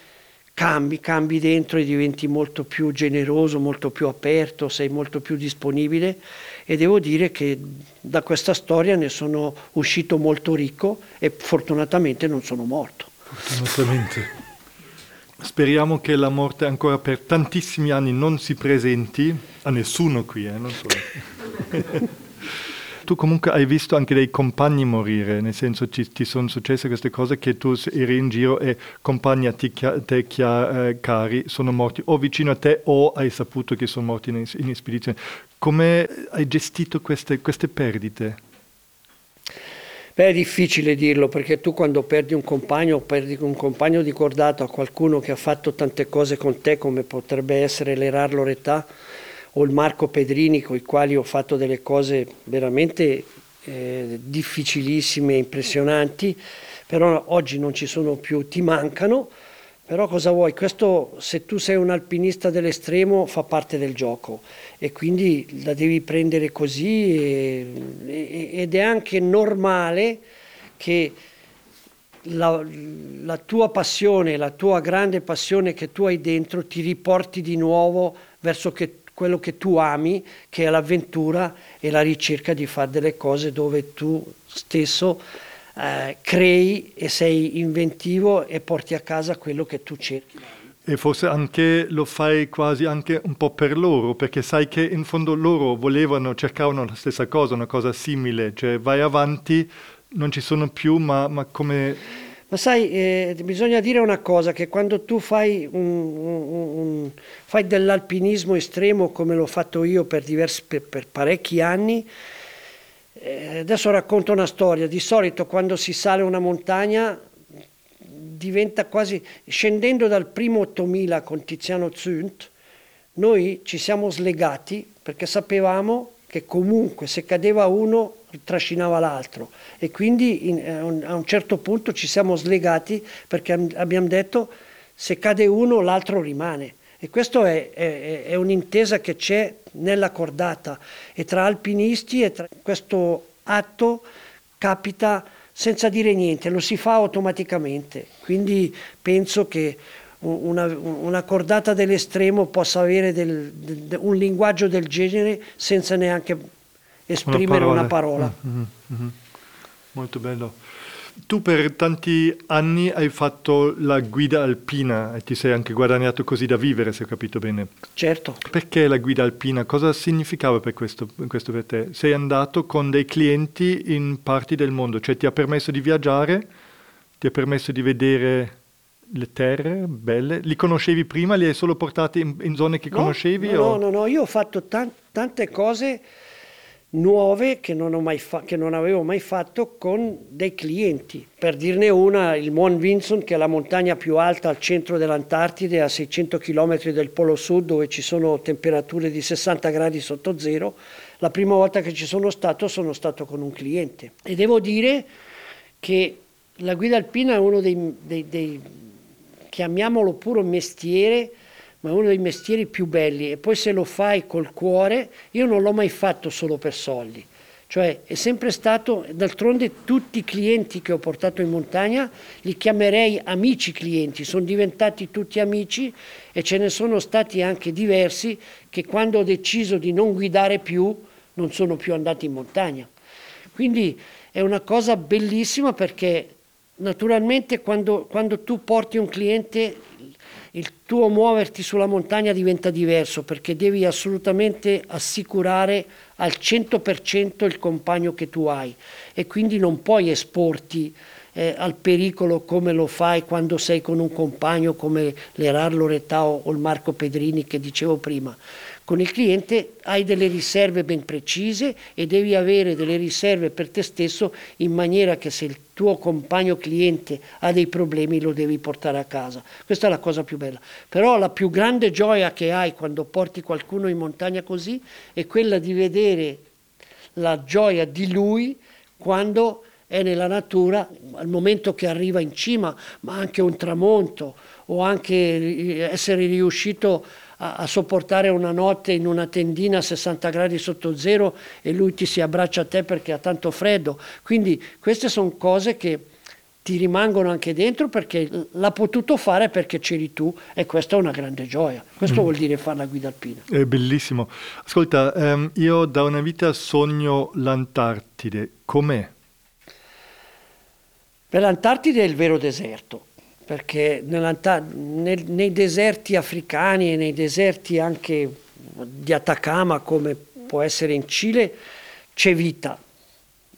cambi, cambi dentro e diventi molto più generoso, molto più aperto, sei molto più disponibile e devo dire che da questa storia ne sono uscito molto ricco e fortunatamente non sono morto. Fortunatamente. Speriamo che la morte ancora per tantissimi anni non si presenti a nessuno qui, eh, non solo. tu comunque hai visto anche dei compagni morire, nel senso ci, ti sono successe queste cose che tu eri in giro e compagni a te, te eh, cari sono morti o vicino a te o hai saputo che sono morti in, in spedizione. Come hai gestito queste, queste perdite? Beh, è difficile dirlo perché tu quando perdi un compagno, perdi un compagno di cordato a qualcuno che ha fatto tante cose con te, come potrebbe essere l'Erar Loretà o il Marco Pedrini, con i quali ho fatto delle cose veramente eh, difficilissime, impressionanti, però oggi non ci sono più, ti mancano. Però cosa vuoi? Questo, se tu sei un alpinista dell'estremo, fa parte del gioco e quindi la devi prendere così e, e, ed è anche normale che la, la, tua passione, la tua grande passione che tu hai dentro ti riporti di nuovo verso che, quello che tu ami, che è l'avventura e la ricerca di fare delle cose dove tu stesso eh, crei e sei inventivo e porti a casa quello che tu cerchi. E forse anche lo fai quasi anche un po' per loro, perché sai che in fondo loro volevano, cercavano la stessa cosa, una cosa simile, cioè vai avanti, non ci sono più, ma, ma come... Ma sai, eh, bisogna dire una cosa, che quando tu fai, un, un, un, fai dell'alpinismo estremo come l'ho fatto io per, diversi, per, per parecchi anni, adesso racconto una storia, di solito quando si sale una montagna diventa quasi, scendendo dal primo 8000 con Tiziano Zunt, noi ci siamo slegati perché sapevamo che comunque se cadeva uno trascinava l'altro. E quindi in, eh, a un certo punto ci siamo slegati perché abbiamo detto se cade uno l'altro rimane e questa è, è, è, un'intesa che c'è nella cordata e tra alpinisti e tra questo atto capita senza dire niente, lo si fa automaticamente. Quindi penso che una, una cordata dell'estremo possa avere del, del, un linguaggio del genere senza neanche esprimere una parola. Una parola. Mm-hmm, mm-hmm. Molto bello. Tu per tanti anni hai fatto la guida alpina e ti sei anche guadagnato così da vivere, se ho capito bene. Certo. Perché la guida alpina? Cosa significava per questo, questo per te? Sei andato con dei clienti in parti del mondo, cioè ti ha permesso di viaggiare, ti ha permesso di vedere le terre belle? Li conoscevi prima? Li hai solo portati in, in zone che no, conoscevi? No, o... no, no, io ho fatto tan- tante cose nuove che non, che non, avevo mai fatto con dei clienti. Per dirne una, il Mont Vinson, che è la montagna più alta al centro dell'Antartide, a 600 km del Polo Sud, dove ci sono temperature di 60 gradi sotto zero. La prima volta che ci sono stato sono stato con un cliente. E devo dire che la guida alpina è uno dei, dei, dei chiamiamolo puro mestiere, ma è uno dei mestieri più belli. E poi se lo fai col cuore, io non l'ho mai fatto solo per soldi, cioè è sempre stato, d'altronde tutti i clienti che ho portato in montagna li chiamerei amici clienti, sono diventati tutti amici e ce ne sono stati anche diversi che quando ho deciso di non guidare più non sono più andati in montagna. Quindi è una cosa bellissima perché naturalmente quando, quando tu porti un cliente il tuo muoverti sulla montagna diventa diverso perché devi assolutamente assicurare al 100% il compagno che tu hai e quindi non puoi esporti eh, al pericolo come lo fai quando sei con un compagno come l'Erar Loretà o il Marco Pedrini che dicevo prima. Con il cliente hai delle riserve ben precise e devi avere delle riserve per te stesso in maniera che se il tuo compagno cliente ha dei problemi lo devi portare a casa. Questa è la cosa più bella. Però la più grande gioia che hai quando porti qualcuno in montagna così è quella di vedere la gioia di lui quando è nella natura, al momento che arriva in cima, ma anche un tramonto o anche essere riuscito a, a, sopportare una notte in una tendina a 60 gradi sotto zero e lui ti si abbraccia a te perché ha tanto freddo. Quindi queste sono cose che ti rimangono anche dentro perché l'ha potuto fare perché c'eri tu e questa è una grande gioia. Questo mm. vuol dire fare la guida alpina. È bellissimo. Ascolta, um, io da una vita sogno l'Antartide. Com'è? Per l'Antartide è il vero deserto perché nel, nei deserti africani e nei deserti anche di Atacama come può essere in Cile c'è vita,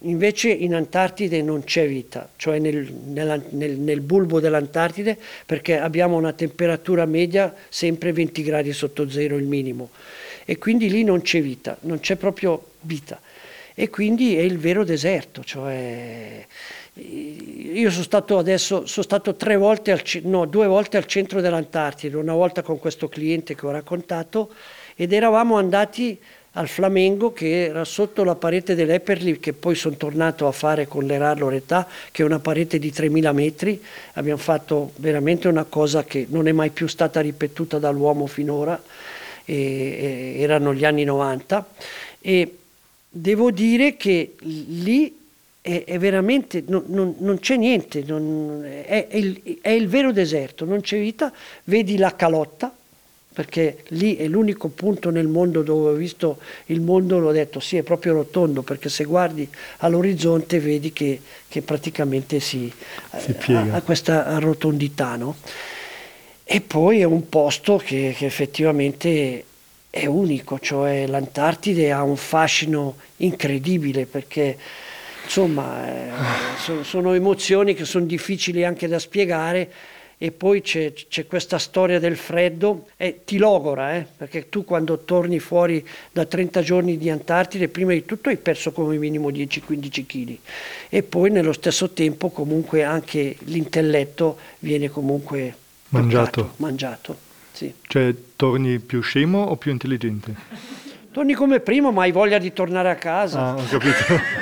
Invece in Antartide non c'è vita, cioè nel, nella, nel, nel, bulbo dell'Antartide, perché abbiamo una temperatura media sempre 20 gradi sotto zero il minimo. E quindi lì non c'è vita, non c'è proprio vita. E quindi è il vero deserto, cioè io sono stato adesso, sono stato tre volte al, no, due volte al centro dell'Antartide, una volta con questo cliente che ho raccontato ed eravamo andati al Flamengo che era sotto la parete dell'Epperli che poi sono tornato a fare con l'Erar Loretà che è una parete di 3000 metri. Abbiamo fatto veramente una cosa che non è mai più stata ripetuta dall'uomo finora e, e, erano gli anni 90 e devo dire che lì è, è veramente non, non, non, c'è niente non, è, è, il, è il vero deserto non c'è vita vedi la calotta perché lì è l'unico punto nel mondo dove ho visto il mondo, l'ho detto, sì, è proprio rotondo, perché se guardi all'orizzonte vedi che, che praticamente si, si ha, ha, questa rotondità. No? E poi è un posto che, che effettivamente è unico, cioè l'Antartide ha un fascino incredibile perché insomma eh, sono, sono emozioni che sono difficili anche da spiegare e poi c'è, c'è, questa storia del freddo, e ti logora, eh? perché tu quando torni fuori da 30 giorni di Antartide, prima di tutto hai perso come minimo 10-15 kg e poi nello stesso tempo comunque anche l'intelletto viene comunque mangiato. Toccato, mangiato sì. Cioè torni più scemo o più intelligente? Torni come prima ma hai voglia di tornare a casa. Ah, ho capito.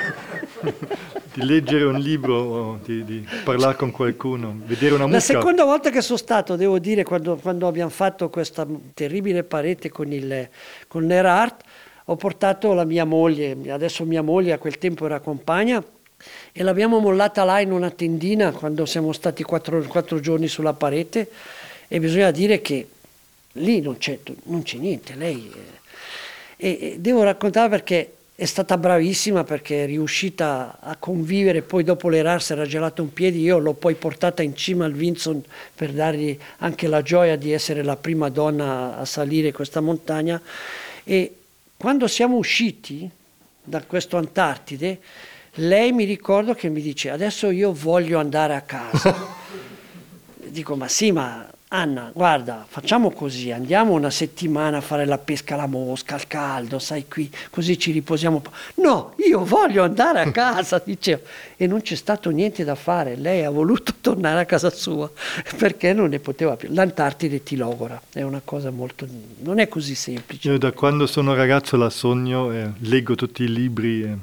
di leggere un libro, di, di, parlare con qualcuno, vedere una mucca. La seconda volta che sono stato, devo dire, quando, quando abbiamo fatto questa terribile parete con, il, con l'Erart, ho portato la mia moglie, adesso mia moglie a quel tempo era compagna, e l'abbiamo mollata là in una tendina quando siamo stati quattro, quattro giorni sulla parete e bisogna dire che lì non c'è, non c'è niente. Lei, eh, e, e devo raccontare perché è stata bravissima perché è riuscita a convivere, poi dopo l'Erar si era gelato un piede, io l'ho poi portata in cima al Vinson per dargli anche la gioia di essere la prima donna a salire questa montagna e quando siamo usciti da questo Antartide, lei mi ricordo che mi dice adesso io voglio andare a casa. Dico ma sì ma Anna, guarda, facciamo così, andiamo una settimana a fare la pesca alla mosca, al caldo, sai qui, così ci riposiamo. No, io voglio andare a casa, dicevo. E non c'è stato niente da fare, lei ha voluto tornare a casa sua, perché non ne poteva più. L'Antartide ti logora, è una cosa molto... non è così semplice. Io da quando sono ragazzo la sogno, e leggo tutti i libri. E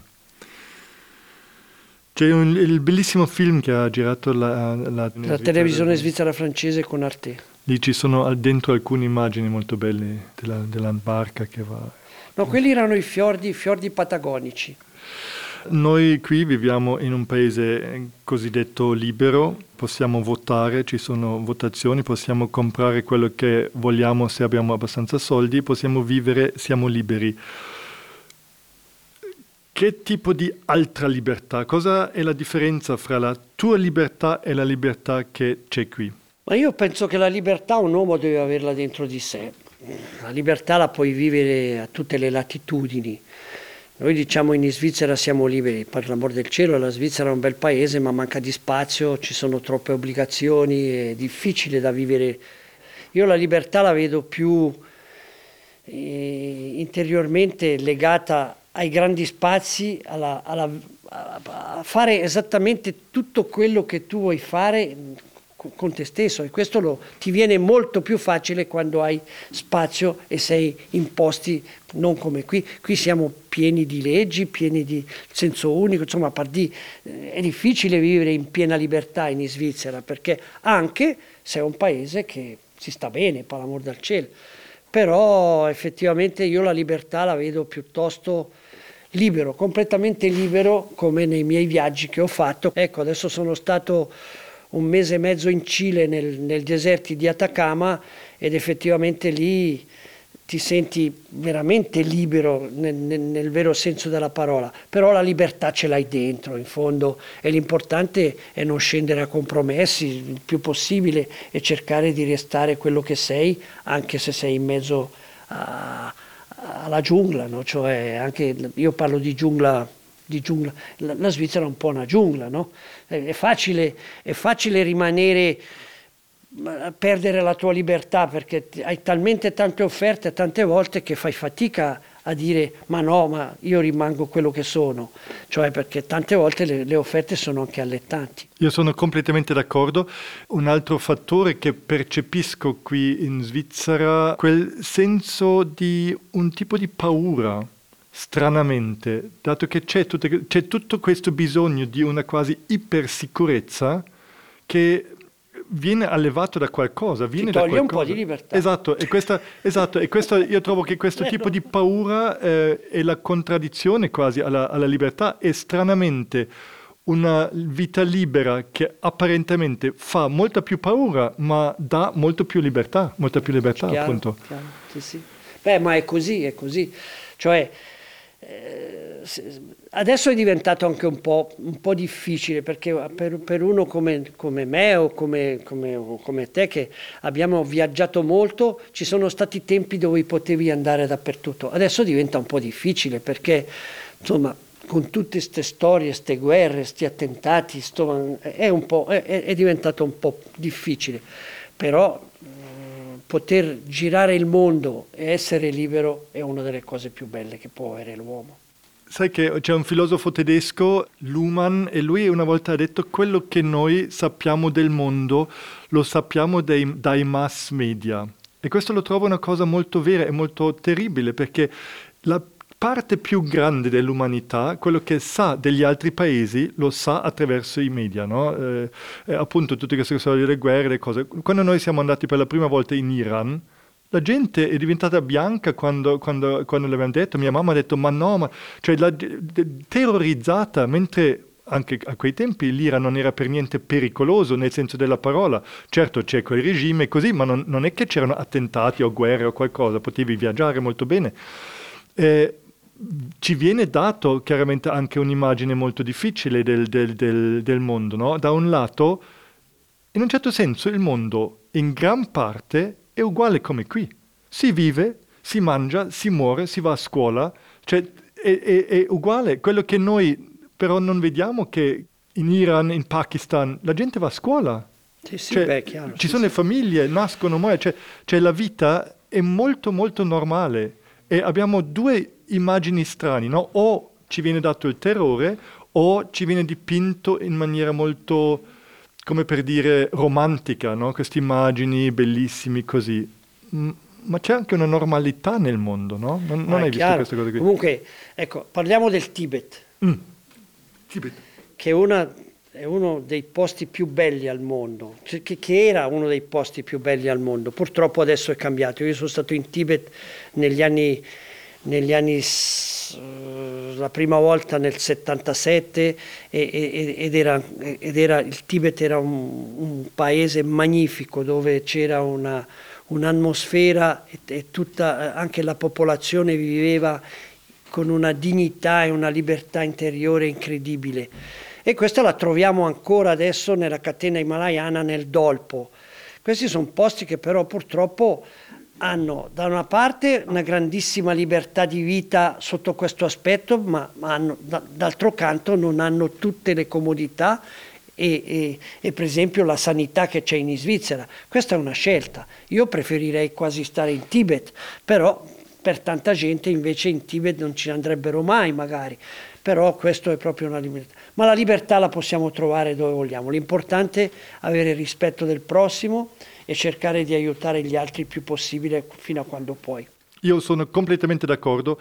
c'è un, il bellissimo film che ha girato la, la, la televisione svizzera francese con Arte. Lì ci sono dentro alcune immagini molto belle della, della barca che va. No, quelli erano i fiordi, fiordi patagonici. Noi qui viviamo in un paese cosiddetto libero, possiamo votare, ci sono votazioni, possiamo comprare quello che vogliamo se abbiamo abbastanza soldi, possiamo vivere, siamo liberi. Che tipo di altra libertà? Cosa è la differenza fra la tua libertà e la libertà che c'è qui? Ma io penso che la libertà un uomo deve averla dentro di sé. La libertà la puoi vivere a tutte le latitudini. Noi diciamo in Svizzera siamo liberi, per l'amor del cielo la Svizzera è un bel paese ma manca di spazio, ci sono troppe obbligazioni, è difficile da vivere. Io la libertà la vedo più eh, interiormente legata ai grandi spazi, alla, alla, a fare esattamente tutto quello che tu vuoi fare con te stesso e questo lo, ti viene molto più facile quando hai spazio e sei in posti non come qui. Qui siamo pieni di leggi, pieni di senso unico, insomma di, eh, è difficile vivere in piena libertà in Svizzera perché anche se è un paese che si sta bene, per l'amor del cielo, però effettivamente io la libertà la vedo piuttosto libero, completamente libero come nei miei viaggi che ho fatto. Ecco, adesso sono stato un mese e mezzo in Cile nel, nel deserti di Atacama ed effettivamente lì ti senti veramente libero nel, nel, nel, vero senso della parola, però la libertà ce l'hai dentro in fondo e l'importante è non scendere a compromessi il più possibile e cercare di restare quello che sei anche se sei in mezzo a, alla giungla, no? cioè anche, io parlo di giungla, di giungla, la, Svizzera è un po' una giungla, no? è, è, facile, è facile rimanere perdere la tua libertà perché hai talmente tante offerte tante volte che fai fatica a dire ma no, ma io rimango quello che sono, cioè perché tante volte le, le, offerte sono anche allettanti. Io sono completamente d'accordo. Un altro fattore che percepisco qui in Svizzera, quel senso di un tipo di paura, stranamente, dato che c'è, tutte, c'è tutto questo bisogno di una quasi ipersicurezza che viene allevato da qualcosa, viene Ti toglie da un po' di libertà. Esatto, e, questa, esatto, e questo, io trovo che questo tipo di paura eh, è la contraddizione quasi alla, alla libertà e stranamente una vita libera che apparentemente fa molta più paura, ma dà molto più libertà, molta più libertà chiaro, appunto. Chiaro, sì, sì. Beh, ma è così, è così. Cioè, eh, adesso è diventato anche un po', un po difficile perché per, per uno come, come, me o come, come, come, te che abbiamo viaggiato molto ci sono stati tempi dove potevi andare dappertutto adesso diventa un po' difficile perché insomma con tutte queste storie, queste guerre, questi attentati sto, è, è, è diventato un po' difficile però poter girare il mondo e essere libero è una delle cose più belle che può avere l'uomo. Sai che c'è un filosofo tedesco, Luhmann, e lui una volta ha detto quello che noi sappiamo del mondo lo sappiamo dai, dai mass media. E questo lo trovo una cosa molto vera e molto terribile perché la parte più grande dell'umanità, quello che sa degli altri paesi, lo sa attraverso i media, no? eh, appunto tutte queste storie delle guerre, le cose. Quando noi siamo andati per la prima volta in Iran, la gente è diventata bianca quando, quando, quando l'abbiamo detto, mia mamma ha detto ma no, ma... cioè la, terrorizzata, mentre anche a quei tempi l'Iran non era per niente pericoloso nel senso della parola. Certo c'è quel regime così, ma non, non è che c'erano attentati o guerre o qualcosa, potevi viaggiare molto bene. Eh, ci viene dato chiaramente anche un'immagine molto difficile del, del, del, del mondo. No? Da un lato, in un certo senso, il mondo in gran parte è uguale come qui. Si vive, si mangia, si muore, si va a scuola, cioè è, è, è uguale. Quello che noi però non vediamo che in Iran, in Pakistan, la gente va a scuola. Sì, sì, cioè, beh, chiaro, ci sì, sono le famiglie, nascono, muoiono, cioè, cioè la vita è molto molto normale e abbiamo due immagini strane, no? o ci viene dato il terrore o ci viene dipinto in maniera molto, come per dire, romantica, no? queste immagini bellissime così. Ma c'è anche una normalità nel mondo, no? Non, non hai chiaro. visto queste cose qui? Comunque, ecco, parliamo del Tibet. Mm. Tibet. Che è, una, è, uno dei posti più belli al mondo, che, che, era uno dei posti più belli al mondo. Purtroppo adesso è cambiato. Io sono stato in Tibet negli anni negli anni la prima volta nel 77 ed era, ed era, il Tibet era un, un, paese magnifico dove c'era una, un'atmosfera e, e tutta anche la popolazione viveva con una dignità e una libertà interiore incredibile. E questa la troviamo ancora adesso nella catena himalayana nel Dolpo. Questi sono posti che però purtroppo hanno da una parte una grandissima libertà di vita sotto questo aspetto, ma, ma hanno, da, d'altro canto non hanno tutte le comodità e, e, e, per esempio la sanità che c'è in Svizzera. Questa è una scelta. Io preferirei quasi stare in Tibet, però per tanta gente invece in Tibet non ci andrebbero mai magari. Però questo è proprio una libertà. Ma la libertà la possiamo trovare dove vogliamo. L'importante è avere rispetto del prossimo e cercare di aiutare gli altri il più possibile fino a quando puoi. Io sono completamente d'accordo.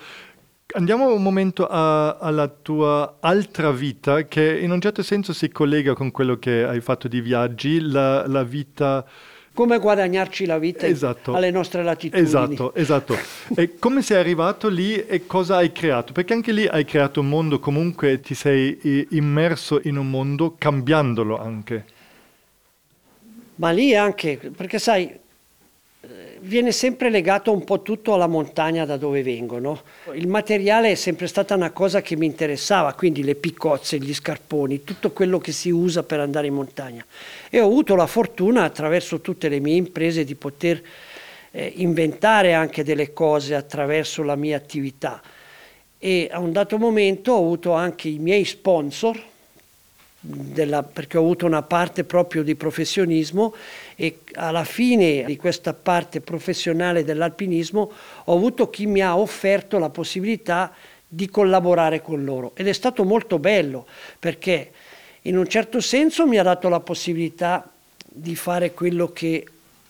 Andiamo un momento a, alla tua altra vita che in un certo senso si collega con quello che hai fatto di viaggi, la, la vita... Come guadagnarci la vita esatto. alle nostre latitudini. Esatto, esatto. e come sei arrivato lì e cosa hai creato? Perché anche lì hai creato un mondo, comunque ti sei immerso in un mondo cambiandolo anche. Ma lì anche, perché sai, eh, viene sempre legato un po' tutto alla montagna da dove vengo. No? Il materiale è sempre stata una cosa che mi interessava, quindi le piccozze, gli scarponi, tutto quello che si usa per andare in montagna. E ho avuto la fortuna attraverso tutte le mie imprese di poter eh, inventare anche delle cose attraverso la mia attività. E a un dato momento ho avuto anche i miei sponsor, della, perché ho avuto una parte proprio di professionismo e alla fine di questa parte professionale dell'alpinismo ho avuto chi mi ha offerto la possibilità di collaborare con loro. Ed è stato molto bello perché in un certo senso mi ha dato la possibilità di fare quello che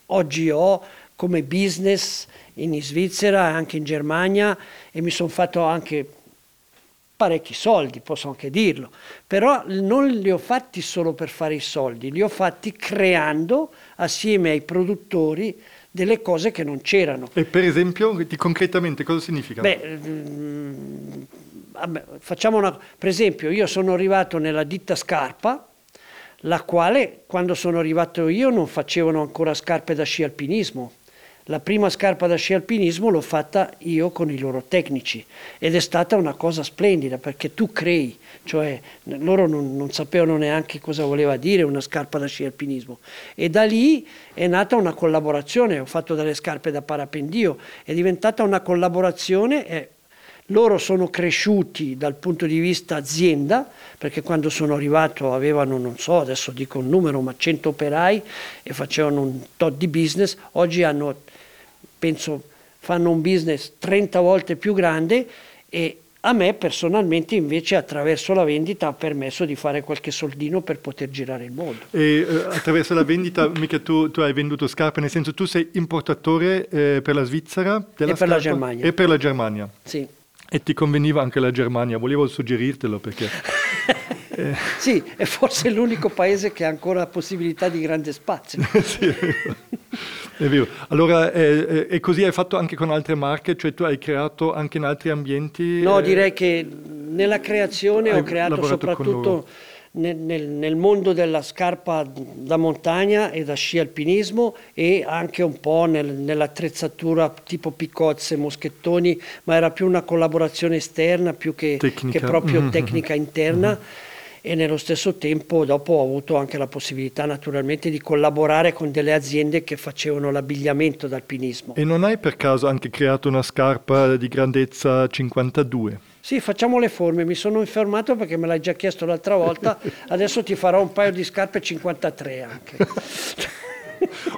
oggi ho come business in Svizzera e anche in Germania e mi sono fatto anche parecchi soldi, posso anche dirlo, però non li ho fatti solo per fare i soldi, li ho fatti creando assieme ai produttori delle cose che non c'erano. E per esempio, concretamente cosa significa? Beh, facciamo una, per esempio, io sono arrivato nella ditta Scarpa, la quale quando sono arrivato io non facevano ancora scarpe da sci alpinismo, la prima scarpa da sci alpinismo l'ho fatta io con i loro tecnici ed è stata una cosa splendida perché tu crei, cioè loro non, non sapevano neanche cosa voleva dire una scarpa da sci alpinismo e da lì è nata una collaborazione, ho fatto delle scarpe da parapendio, è diventata una collaborazione. E loro sono cresciuti dal punto di vista azienda, perché quando sono arrivato avevano, non so, adesso dico un numero, ma 100 operai e facevano un tot di business, oggi hanno penso fanno un business 30 volte più grande e a me personalmente invece attraverso la vendita ha permesso di fare qualche soldino per poter girare il mondo. E eh, attraverso la vendita mica tu, tu, hai venduto scarpe, nel senso tu sei importatore eh, per la Svizzera e per la Germania. E per la Germania. Sì. E ti conveniva anche la Germania, volevo suggerirtelo perché... eh. Sì, è forse l'unico paese che ha ancora possibilità di grande spazio. sì. Allora, eh, e così hai fatto anche con altre marche? Cioè tu hai creato anche in altri ambienti? No, eh, direi che nella creazione ho creato soprattutto nel, nel, nel, mondo della scarpa da montagna e da sci alpinismo e anche un po' nel, nell'attrezzatura tipo piccozze, moschettoni, ma era più una collaborazione esterna più che, che proprio mm-hmm. tecnica interna. Mm-hmm e nello stesso tempo dopo ho avuto anche la possibilità naturalmente di collaborare con delle aziende che facevano l'abbigliamento d'alpinismo. E non hai per caso anche creato una scarpa di grandezza 52? Sì, facciamo le forme, mi sono infermato perché me l'hai già chiesto l'altra volta, adesso ti farò un paio di scarpe 53 anche.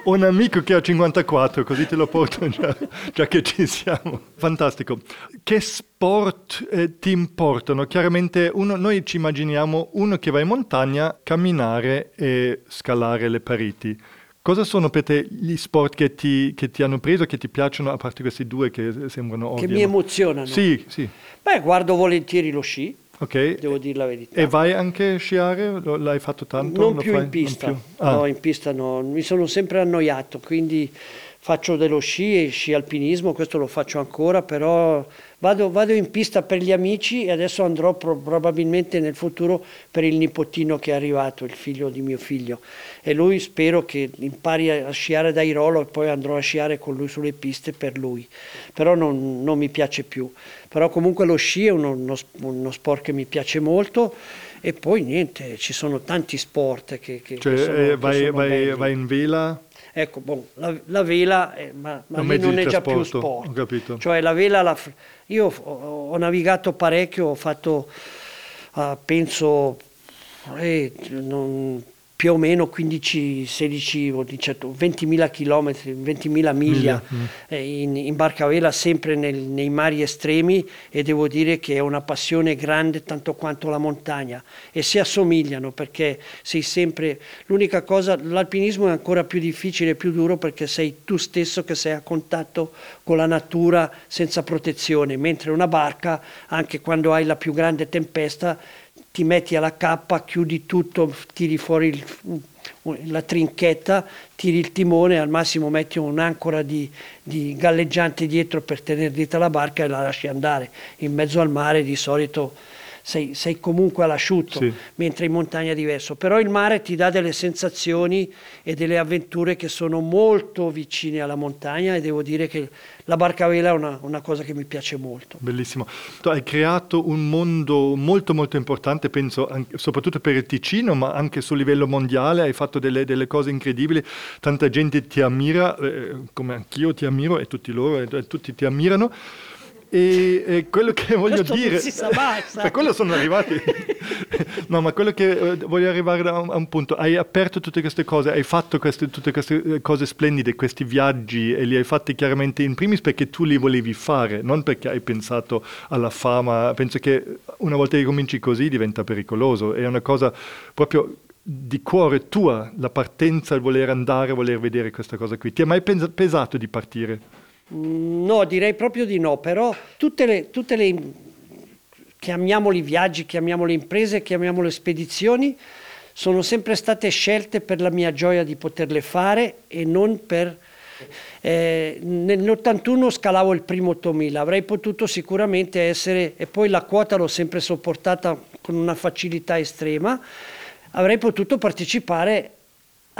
Ho un amico che ha 54, così te lo porto già, già che ci siamo. Fantastico. Che sport eh, ti importano? Chiaramente uno, noi ci immaginiamo uno che va in montagna, camminare e scalare le pareti. Cosa sono per te gli sport che ti, che ti, hanno preso, che ti piacciono, a parte questi due che sembrano ovvi? Che mi emozionano? Sì, sì. Beh, guardo volentieri lo sci. Ok. Devo dire la verità. E vai anche a sciare? L'hai fatto tanto? Non più fai? in pista. Più? Ah. No, in pista no. Mi sono sempre annoiato, quindi faccio dello sci e sci alpinismo, questo lo faccio ancora, però vado, vado in pista per gli amici e adesso andrò pro- probabilmente nel futuro per il nipotino che è arrivato, il figlio di mio figlio. E lui spero che impari a sciare da Irolo e poi andrò a sciare con lui sulle piste per lui. Però non, non mi piace più. Però comunque lo sci è uno, uno, uno sport che mi piace molto e poi niente, ci sono tanti sport che, che, cioè, che sono, eh, vai, vai, vai in vela? Ecco, bon, la, la, vela, è, ma, ma non è già più sport. Ho capito. Cioè la vela, la, io ho, ho, navigato parecchio, ho fatto, uh, penso, eh, non, più o meno 15, 16 o 18, 20.000 km, 20.000 miglia mm. in, in barca a vela sempre nel, nei mari estremi e devo dire che è una passione grande tanto quanto la montagna e si assomigliano perché sei sempre, l'unica cosa, l'alpinismo è ancora più difficile e più duro perché sei tu stesso che sei a contatto con la natura senza protezione, mentre una barca, anche quando hai la più grande tempesta, ti metti alla cappa, chiudi tutto, tiri fuori il, la trinchetta, tiri il timone, al massimo metti un'ancora di, di galleggianti dietro per tenere dritta la barca e la lasci andare. In mezzo al mare di solito sei, sei comunque all'asciutto, Sì. mentre in montagna è diverso. Però il mare ti dà delle sensazioni e delle avventure che sono molto vicine alla montagna e devo dire che la barca a vela è una, una cosa che mi piace molto. Bellissimo. Tu hai creato un mondo molto molto importante, penso anche- soprattutto per il Ticino, ma anche su livello mondiale. Hai fatto delle, delle cose incredibili. Tanta gente ti ammira, eh, come anch'io ti ammiro e tutti loro, e tutti ti ammirano. E, e quello che voglio Questo non dire... si sa mai, per quello sono arrivati. no, ma quello che eh, voglio arrivare a un, a un punto. Hai aperto tutte queste cose, hai fatto queste, tutte queste eh, cose splendide, questi viaggi e li hai fatti chiaramente in primis perché tu li volevi fare, non perché hai pensato alla fama. Penso che una volta che cominci così diventa pericoloso. È una cosa proprio di cuore tua, la partenza, il voler andare, voler vedere questa cosa qui. Ti è mai pens- pesato di partire? Mm, No, direi proprio di no, però tutte le, tutte le chiamiamoli viaggi, chiamiamole imprese, chiamiamole spedizioni, sono sempre state scelte per la mia gioia di poterle fare e non per... Eh, nell'81 scalavo il primo 8000, avrei potuto sicuramente essere, e poi la quota l'ho sempre sopportata con una facilità estrema, avrei potuto partecipare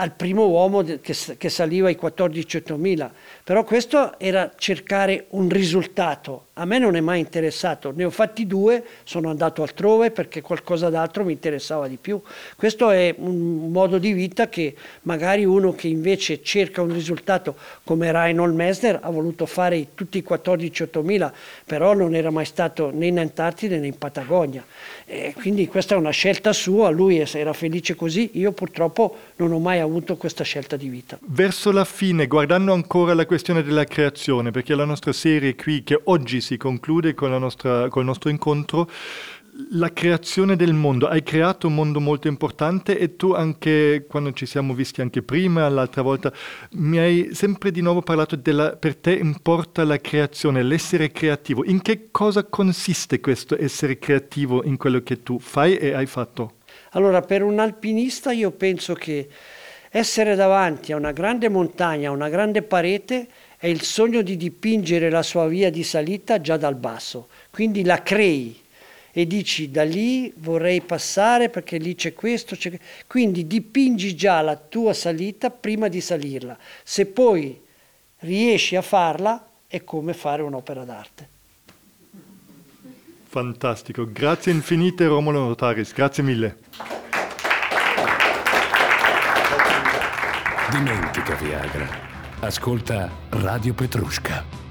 al primo uomo che, che saliva ai 14.000, però questo era cercare un risultato. A me non è mai interessato, ne ho fatti due, sono andato altrove perché qualcosa d'altro mi interessava di più. Questo è un modo di vita che magari uno che invece cerca un risultato come Reinhold Messner ha voluto fare tutti i 14.000, però non era mai stato né in Antartide né in Patagonia. E quindi questa è una scelta sua, lui era felice così, io purtroppo non ho mai avuto questa scelta di vita. Verso la fine, guardando ancora la questione della creazione, perché la nostra serie qui, che oggi si conclude con, nostra- col nostro incontro, la creazione del mondo. Hai creato un mondo molto importante e tu anche, quando ci siamo visti anche prima, l'altra volta, mi hai sempre di nuovo parlato della, per te importa la creazione, l'essere creativo. In che cosa consiste questo essere creativo in quello che tu fai e hai fatto? Allora, per un alpinista io penso che essere davanti a una grande montagna, a una grande parete, è il sogno di dipingere la sua via di salita già dal basso. Quindi la crei e dici da lì vorrei passare perché lì c'è questo, c'è... quindi dipingi già la tua salita prima di salirla. Se poi riesci a farla è come fare un'opera d'arte. Fantastico, grazie infinite Romolo Notaris, grazie mille. Dimentica Viagra. Ascolta Radio Petrushka.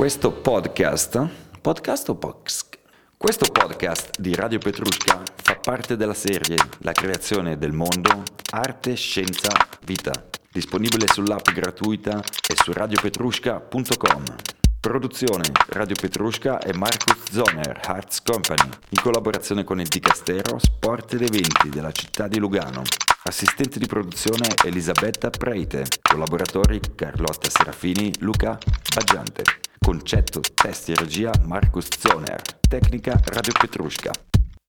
Questo podcast, podcast o podcast? Questo podcast di Radio Petrushka fa parte della serie La creazione del mondo, arte, scienza, vita, disponibile sull'app gratuita e su radiopetrushka.com. Produzione Radio Petrushka e Marcus Zoner, Arts Company, in collaborazione con il Dicastero Sport ed Eventi della città di Lugano. Assistente di produzione Elisabetta Preite, collaboratori Carlotta Serafini, Luca Baggiante. Concetto, testi e regia Marcus Zoner. Tecnica Radio Petrushka.